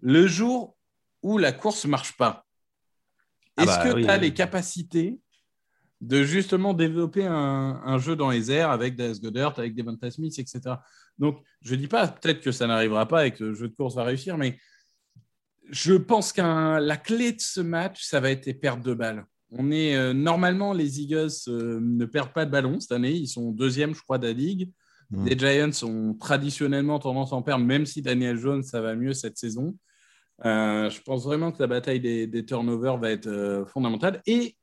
Le jour où la course ne marche pas, ah est-ce bah que tu as les capacités de justement développer un, jeu dans les airs avec Dallas Goddard, avec Devonta Smith, etc. Donc, je ne dis pas peut-être que ça n'arrivera pas et que le jeu de course va réussir, mais je pense que la clé de ce match, ça va être les pertes de balles. On est normalement les Eagles ne perdent pas de ballon cette année. Ils sont deuxième, je crois, de la ligue. Hmm. Les Giants ont traditionnellement tendance à en perdre, même si Daniel Jones ça va mieux cette saison. je pense vraiment que la bataille des, des turnovers va être fondamentale et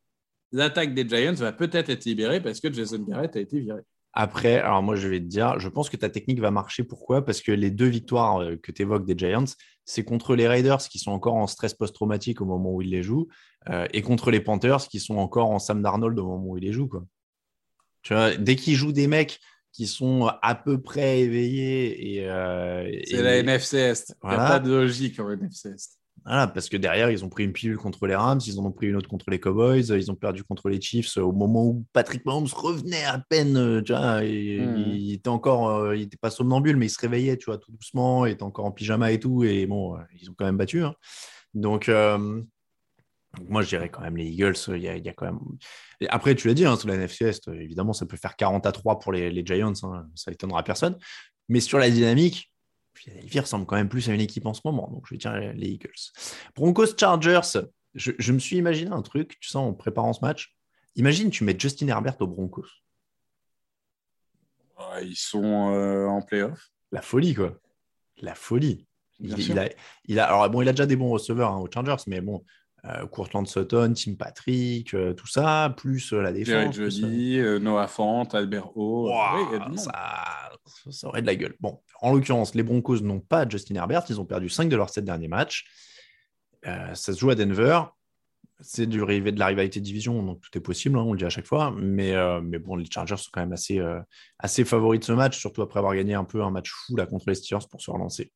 l'attaque des Giants va peut-être être libérée parce que Jason Garrett a été viré. Après, alors moi je vais te dire, je pense que ta technique va marcher. Pourquoi? Parce que les deux victoires euh, que tu évoques des Giants, c'est contre les Raiders qui sont encore en stress post-traumatique au moment où ils les jouent, euh, et contre les Panthers qui sont encore en Sam Darnold au moment où ils les jouent. Quoi. Tu vois, dès qu'ils jouent des mecs qui sont à peu près éveillés et. Euh, c'est la NFC Est. Il n'y a pas de logique en NFC Est. Voilà, parce que derrière, ils ont pris une pilule contre les Rams, ils en ont pris une autre contre les Cowboys, ils ont perdu contre les Chiefs au moment où Patrick Mahomes revenait à peine. Euh, tu vois, hmm. Il était encore, il n'était pas somnambule, mais il se réveillait, tu vois, tout doucement, il était encore en pyjama et tout. Et bon, ils ont quand même battu. Hein. Donc, moi, je dirais quand même les Eagles. Il y a, quand même. après, tu l'as dit, hein, sur la NFC Est, évidemment, ça peut faire 40 à 3 pour les, Giants, hein, ça étonnera personne. Mais sur la dynamique, Philadelphie ressemble quand même plus à une équipe en ce moment, donc je vais dire les Eagles. Broncos Chargers, je, me suis imaginé un truc, tu sens, en préparant ce match. Imagine, tu mets Justin Herbert aux Broncos. ils sont euh, en playoff. La folie, quoi. La folie. Il, a, il, a, alors, bon, il a déjà des bons receveurs hein, aux Chargers, mais bon, euh, Courtland Sutton, Tim Patrick, euh, tout ça, plus la défense. Noah Fant, Albert O. ça, ça, aurait de la gueule. Bon, en l'occurrence, les Broncos n'ont pas Justin Herbert. Ils ont perdu 5 de leurs 7 derniers matchs. Euh, ça se joue à Denver. C'est du de la rivalité de division, donc tout est possible, hein, on le dit à chaque fois. Mais, euh, mais bon, les Chargers sont quand même assez, euh, assez favoris de ce match, surtout après avoir gagné un peu un match fou là, contre les Steelers pour se relancer.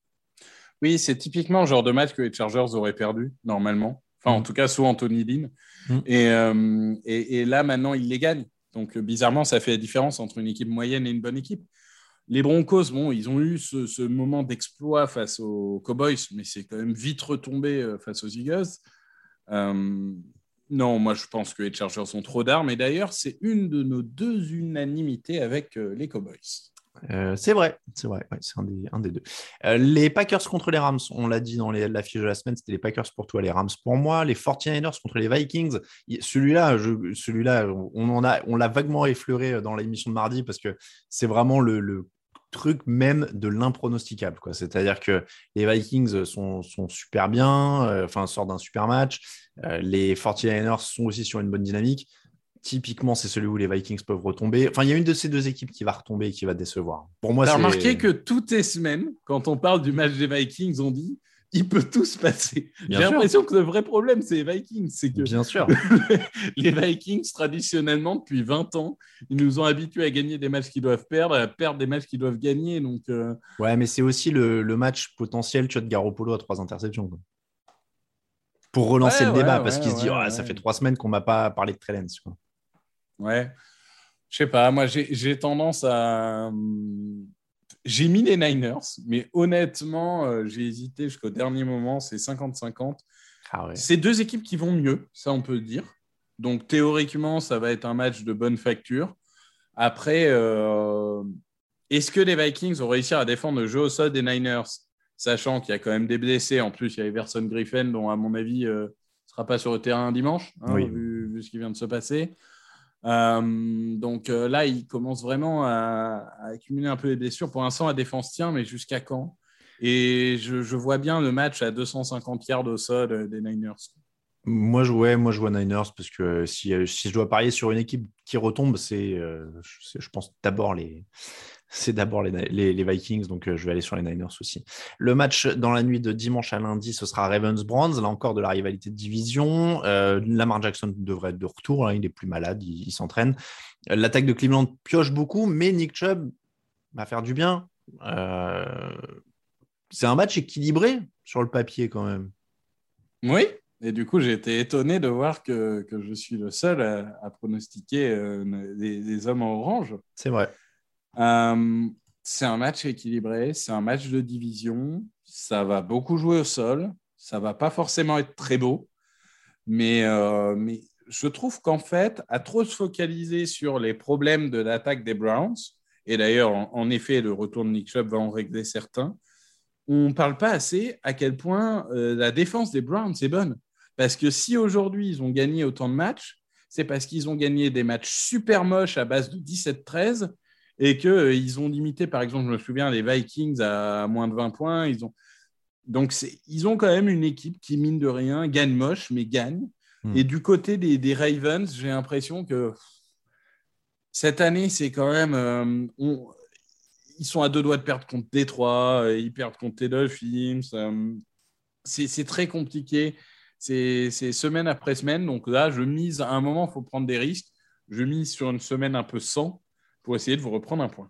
Oui, c'est typiquement le genre de match que les Chargers auraient perdu normalement. Enfin, en mm. tout cas, sous Anthony Lynn. Mm. Et, et, et, là, maintenant, ils les gagnent. Donc, bizarrement, ça fait la différence entre une équipe moyenne et une bonne équipe. Les Broncos, bon, ils ont eu ce, moment d'exploit face aux Cowboys, mais c'est quand même vite retombé euh, face aux Eagles. Euh, non, moi je pense que les Chargers ont trop d'armes. Et d'ailleurs, c'est une de nos deux unanimités avec euh, les Cowboys. C'est vrai, c'est vrai, c'est un des, deux. les Packers contre les Rams, on l'a dit dans les, la fiche de la semaine, c'était les Packers pour toi, les Rams pour moi, les 49ers contre les Vikings. Celui-là, celui-là, on on l'a vaguement effleuré dans l'émission de mardi parce que c'est vraiment le, truc même de l'impronosticable. C'est-à-dire que les Vikings sont, super bien, euh, sortent d'un super match. Euh, les 49ers sont aussi sur une bonne dynamique. Typiquement, c'est celui où les Vikings peuvent retomber. Enfin, il y a une de ces deux équipes qui va retomber et qui va décevoir. Pour moi, c'est. remarqué que toutes les semaines, quand on parle du match des Vikings, on dit il peut tout se passer. J'ai l'impression que le vrai problème, c'est les Vikings. C'est que Bien sûr. *laughs* les Vikings, traditionnellement, depuis 20 ans, ils nous ont habitués à gagner des matchs qu'ils doivent perdre, à perdre des matchs qu'ils doivent gagner. Donc, euh, Ouais, mais c'est aussi le, match potentiel, de Garoppolo à trois interceptions. Pour relancer le débat, parce qu'il se dit, oh, ça fait trois semaines qu'on m'a pas parlé de Trellens. Ouais. Je sais pas, moi j'ai tendance à j'ai mis les Niners, mais honnêtement, euh, j'ai hésité jusqu'au dernier moment. C'est 50-50. Ah c'est deux équipes qui vont mieux, ça on peut le dire. Donc théoriquement, ça va être un match de bonne facture. Après, euh, est-ce que les Vikings ont réussi à défendre le jeu au sol des Niners, sachant qu'il y a quand même des blessés? En plus, il y a Everson Griffin, dont à mon avis ne euh, sera pas sur le terrain dimanche, hein, vu, ce qui vient de se passer. Euh, donc euh, là, il commence vraiment à, accumuler un peu les blessures. Pour l'instant, la défense tient, mais jusqu'à quand? Et je, vois bien le match à 250 yards au sol euh, des Niners. Moi je, moi, je vois Niners parce que si, je dois parier sur une équipe qui retombe, c'est, je pense, d'abord les, c'est d'abord les, Vikings, donc euh, je vais aller sur les Niners aussi. Le match dans la nuit de dimanche à lundi, ce sera Ravens-Browns, là encore de la rivalité de division. Euh, Lamar Jackson devrait être de retour, hein, il est plus malade, il, s'entraîne. Euh, l'attaque de Cleveland pioche beaucoup, mais Nick Chubb va faire du bien. c'est un match équilibré sur le papier quand même. Oui, et du coup, j'ai été étonné de voir que, je suis le seul à, pronostiquer des hommes en orange. C'est vrai. Euh, c'est un match équilibré, c'est un match de division. Ça va beaucoup jouer au sol. Ça va pas forcément être très beau. Mais, euh, je trouve qu'en fait, à trop se focaliser sur les problèmes de l'attaque des Browns, et d'ailleurs, en, effet, le retour de Nick Chubb va en régler certains, on parle pas assez à quel point euh, la défense des Browns est bonne. Parce que si aujourd'hui, ils ont gagné autant de matchs, c'est parce qu'ils ont gagné des matchs super moches à base de 17-13 et qu'ils euh, ont limité, par exemple, je me souviens, les Vikings à moins de 20 points. Ils ont... Donc, ils ont quand même une équipe qui, mine de rien, gagne moche, mais gagne. Hmm. Et du côté des, Ravens, j'ai l'impression que cette année, c'est quand même. Euh, ils sont à deux doigts de perdre contre Détroit, euh, ils perdent contre les Dolphins. c'est très compliqué. C'est semaine après semaine. Donc là, je mise à un moment, il faut prendre des risques. Je mise sur une semaine un peu sans pour essayer de vous reprendre un point.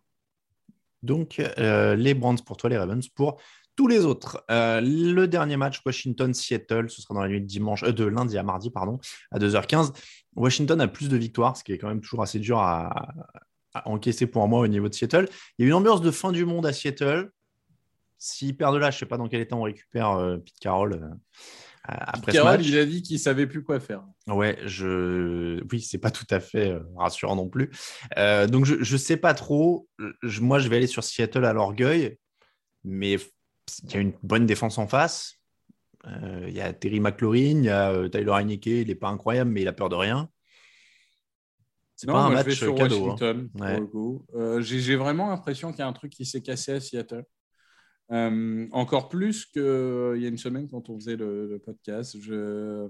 Donc, euh, les Brands pour toi, les Ravens pour tous les autres. Euh, le dernier match, Washington-Seattle, ce sera dans la nuit de, dimanche, euh, de lundi à mardi, pardon, à 2h15. Washington a plus de victoires, ce qui est quand même toujours assez dur à, encaisser pour moi au niveau de Seattle. Il y a une ambiance de fin du monde à Seattle. S'ils perdent là, je ne sais pas dans quel état on récupère Pete Carroll. Après il a dit qu'il savait plus quoi faire. Ouais, je, oui, c'est pas tout à fait euh, rassurant non plus. Euh, donc je, ne sais pas trop. moi, je vais aller sur Seattle à l'orgueil, mais il y a une bonne défense en face. Euh, il y a Terry McLaurin, il y a Tyler Heineke, il n'est pas incroyable, mais il a peur de rien. C'est pas un match cadeau. Hein. J'ai vraiment l'impression qu'il y a un truc qui s'est cassé à Seattle. Euh, encore plus qu'il euh, y a une semaine quand on faisait le, podcast. Je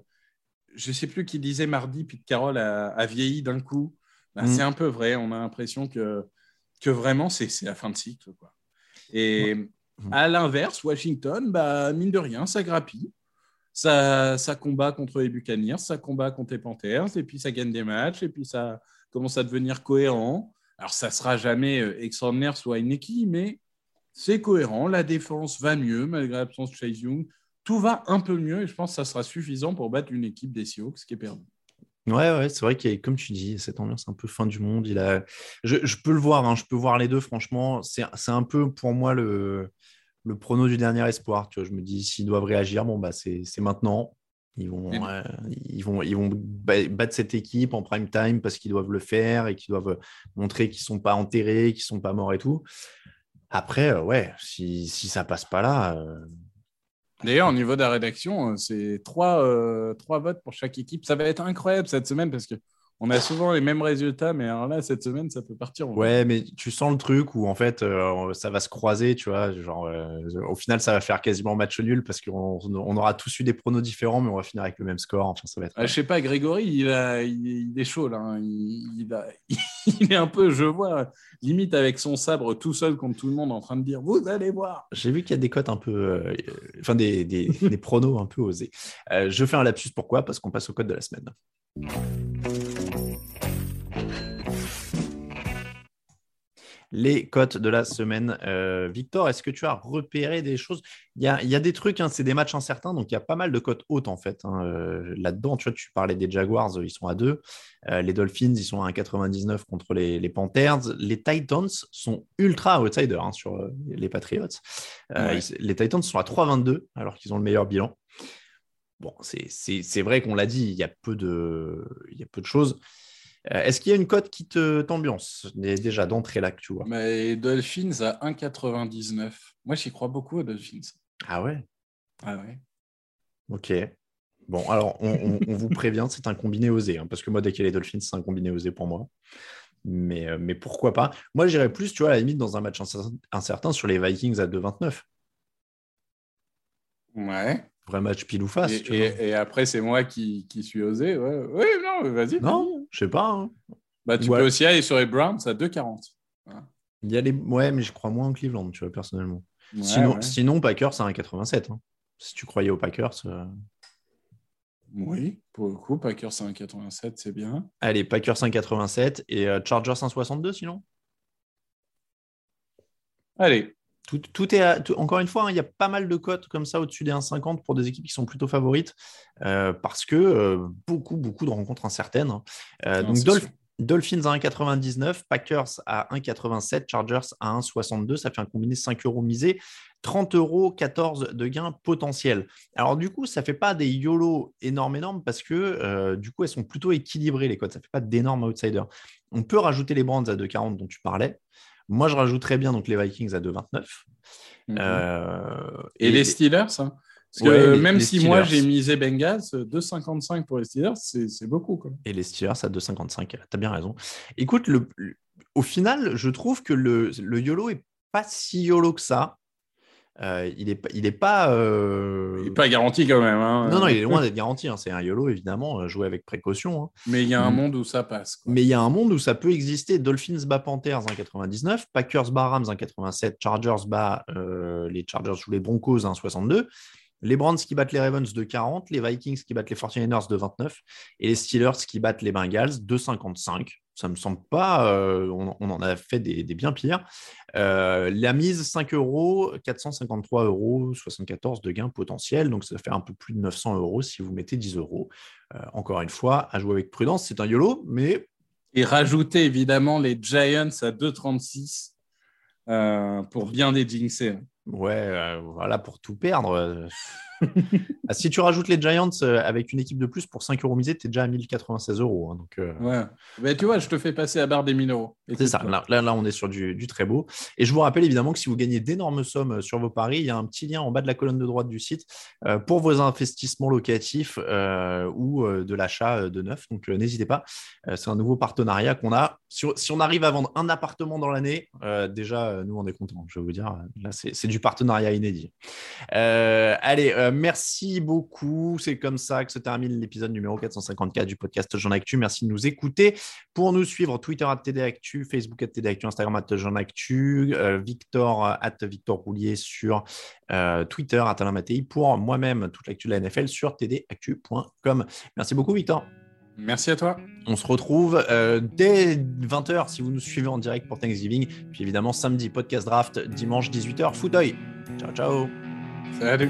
ne sais plus qui disait mardi, puis Carole a, vieilli d'un coup. Bah, mm. C'est un peu vrai. On a l'impression que, que vraiment, c'est la fin de cycle. Quoi. Et à l'inverse, Washington, bah, mine de rien, ça grappille. Ça, ça combat contre les Buccaneers, ça combat contre les Panthers, et puis ça gagne des matchs, et puis ça commence à devenir cohérent. Alors, ça sera jamais euh, extraordinaire, soit une équipe, mais c'est cohérent. La défense va mieux malgré l'absence de Chase Young. Tout va un peu mieux et je pense que ça sera suffisant pour battre une équipe des Seahawks qui est perdue. Ouais, ouais, c'est vrai qu'il y a, comme tu dis, cette ambiance un peu fin du monde. Il a... je, peux le voir, hein, je peux voir les deux, franchement. C'est un peu pour moi le, le prono du dernier espoir. Tu vois, je me dis, s'ils doivent réagir, bon, bah, c'est maintenant. Ils vont, ils, vont, ils vont battre cette équipe en prime time parce qu'ils doivent le faire et qu'ils doivent montrer qu'ils ne sont pas enterrés, qu'ils ne sont pas morts et tout. Après, euh, ouais, si, si ça passe pas là. Euh, D'ailleurs, au niveau de la rédaction, euh, c'est trois, trois votes pour chaque équipe. Ça va être incroyable cette semaine parce que on a souvent les mêmes résultats, mais alors là, cette semaine, ça peut partir. Ouais, mais tu sens le truc où en fait, euh, ça va se croiser, tu vois. Genre, euh, au final, ça va faire quasiment match nul parce qu'on on aura tous eu des pronos différents, mais on va finir avec le même score. Enfin, ça va être. Ah, je sais pas, Grégory, il, il, est chaud là. Hein. Il, *laughs* il, est un peu, je vois, limite avec son sabre tout seul contre tout le monde en train de dire Vous allez voir. J'ai vu qu'il y a des cotes un peu. Euh, enfin, des, des, *laughs* des, pronos un peu osés. je fais un lapsus. Pourquoi? Parce qu'on passe au code de la semaine. Les cotes de la semaine. Euh, Victor, est-ce que tu as repéré des choses? Il y, a, des trucs, hein, c'est des matchs incertains, donc il y a pas mal de cotes hautes en fait. Hein, euh, là-dedans, tu vois, tu parlais des Jaguars, ils sont à 2. Euh, les Dolphins, ils sont à 1,99 contre les, Panthers. Les Titans sont ultra outsiders hein, sur les Patriots. les Titans sont à 3,22 alors qu'ils ont le meilleur bilan. Bon, c'est vrai qu'on l'a dit, il y a peu de, il y a peu de choses. Euh, est-ce qu'il y a une cote qui te t'ambiance? Déjà d'entrée là que tu vois Mais Dolphins à 1,99. Moi, j'y crois beaucoup aux Dolphins. Ah ouais? Ah ouais. Ok. Bon, alors on, vous prévient, c'est un combiné osé, hein, parce que moi, dès qu'il y a les Dolphins, c'est un combiné osé pour moi. Mais, euh, mais pourquoi pas? Moi, j'irais plus, tu vois, à la limite, dans un match incertain sur les Vikings à 2,29. Ouais. Vrai match pile ou face. Et, après, c'est moi qui, suis osé. Ouais. Oui, non, vas-y. Non, je sais pas. Hein. Bah, tu peux aussi aller sur les Browns à 2,40. Il y a les... Ouais, mais je crois moins en Cleveland, tu vois, personnellement. sinon, sinon, Packers, c'est un 87. Hein. Si tu croyais aux Packers. Euh. Oui, pour le coup, Packers 1,87, c'est bien. Allez, Packers 1,87 et euh, Chargers 1,62 sinon? Allez, tout, est encore une fois, hein, il y a pas mal de cotes comme ça au-dessus des 1,50 pour des équipes qui sont plutôt favorites euh, parce que euh, beaucoup, beaucoup de rencontres incertaines. Hein. Euh, donc Dolphins à 1,99, Packers à 1,87, Chargers à 1,62. Ça fait un combiné 5 euros misés, 30 euros, 14 de gains potentiels. Alors du coup, ça ne fait pas des YOLO énormes, énormes parce que du coup, elles sont plutôt équilibrées les cotes. Ça ne fait pas d'énormes outsiders. On peut rajouter les Brands à 2,40 dont tu parlais. Moi, je rajouterais bien donc les Vikings à 2,29. Mhm. Euh, et, les Steelers hein Parce que même si moi j'ai misé Bengals, 2,55 pour les Steelers, c'est beaucoup. Quoi. Et les Steelers à 2,55, tu as bien raison. Écoute, le, au final, je trouve que le, le YOLO est pas si YOLO que ça. Euh, il n'est il est pas. Euh, il est pas garanti quand même. Hein. Non, non, il est loin *laughs* d'être garanti. Hein. C'est un YOLO, évidemment, euh, joué avec précaution. Hein. Mais il y a un mm. monde où ça passe. Mais il y a un monde où ça peut exister. Dolphins bat Panthers en 99, Packers bat Rams en 87, Chargers bat les Chargers ou les Broncos en 62. Les Browns qui battent les Ravens de 40, les Vikings qui battent les 49ers de 29 et les Steelers qui battent les Bengals de 55 ça me semble pas. Euh, on, en a fait des, bien pires. Euh, la mise 5 euros, 453 euros, 74 de gains potentiels. Donc ça fait un peu plus de 900 euros si vous mettez 10 euros. Euh, encore une fois, à jouer avec prudence, c'est un YOLO, mais. Et rajouter évidemment les Giants à 2,36 pour bien les jinxer. Ouais, voilà, pour tout perdre. *laughs* Ah, si tu rajoutes les Giants euh, avec une équipe de plus pour 5 euros misés, tu es déjà à 1096 euros. Hein, donc, euh. ouais. Mais tu vois, je te fais passer à barre des 1000 euros. C'est ça. Là, là, on est sur du, très beau. Et je vous rappelle évidemment que si vous gagnez d'énormes sommes euh, sur vos paris, il y a un petit lien en bas de la colonne de droite du site pour vos investissements locatifs ou de l'achat de neuf. Donc, n'hésitez pas. c'est un nouveau partenariat qu'on a. Si, si, on arrive à vendre un appartement dans l'année, déjà, nous, on est contents. Je vais vous dire, là, c'est du partenariat inédit. allez, merci beaucoup. C'est comme ça que se termine l'épisode numéro 454 du podcast Jean Actu. Merci de nous écouter. Pour nous suivre, Twitter at TDActu, Facebook at TDActu, Instagram at Jean Actu, euh, Victor at Victor Roulier sur euh, Twitter, at Alain Mattei. Pour moi-même, toute l'actu de la NFL sur tdactu.com. Merci beaucoup, Victor. Merci à toi. On se retrouve euh, dès 20h si vous nous suivez en direct pour Thanksgiving. Puis évidemment, samedi, podcast draft, dimanche 18h, Footoy. Ciao, ciao. Salut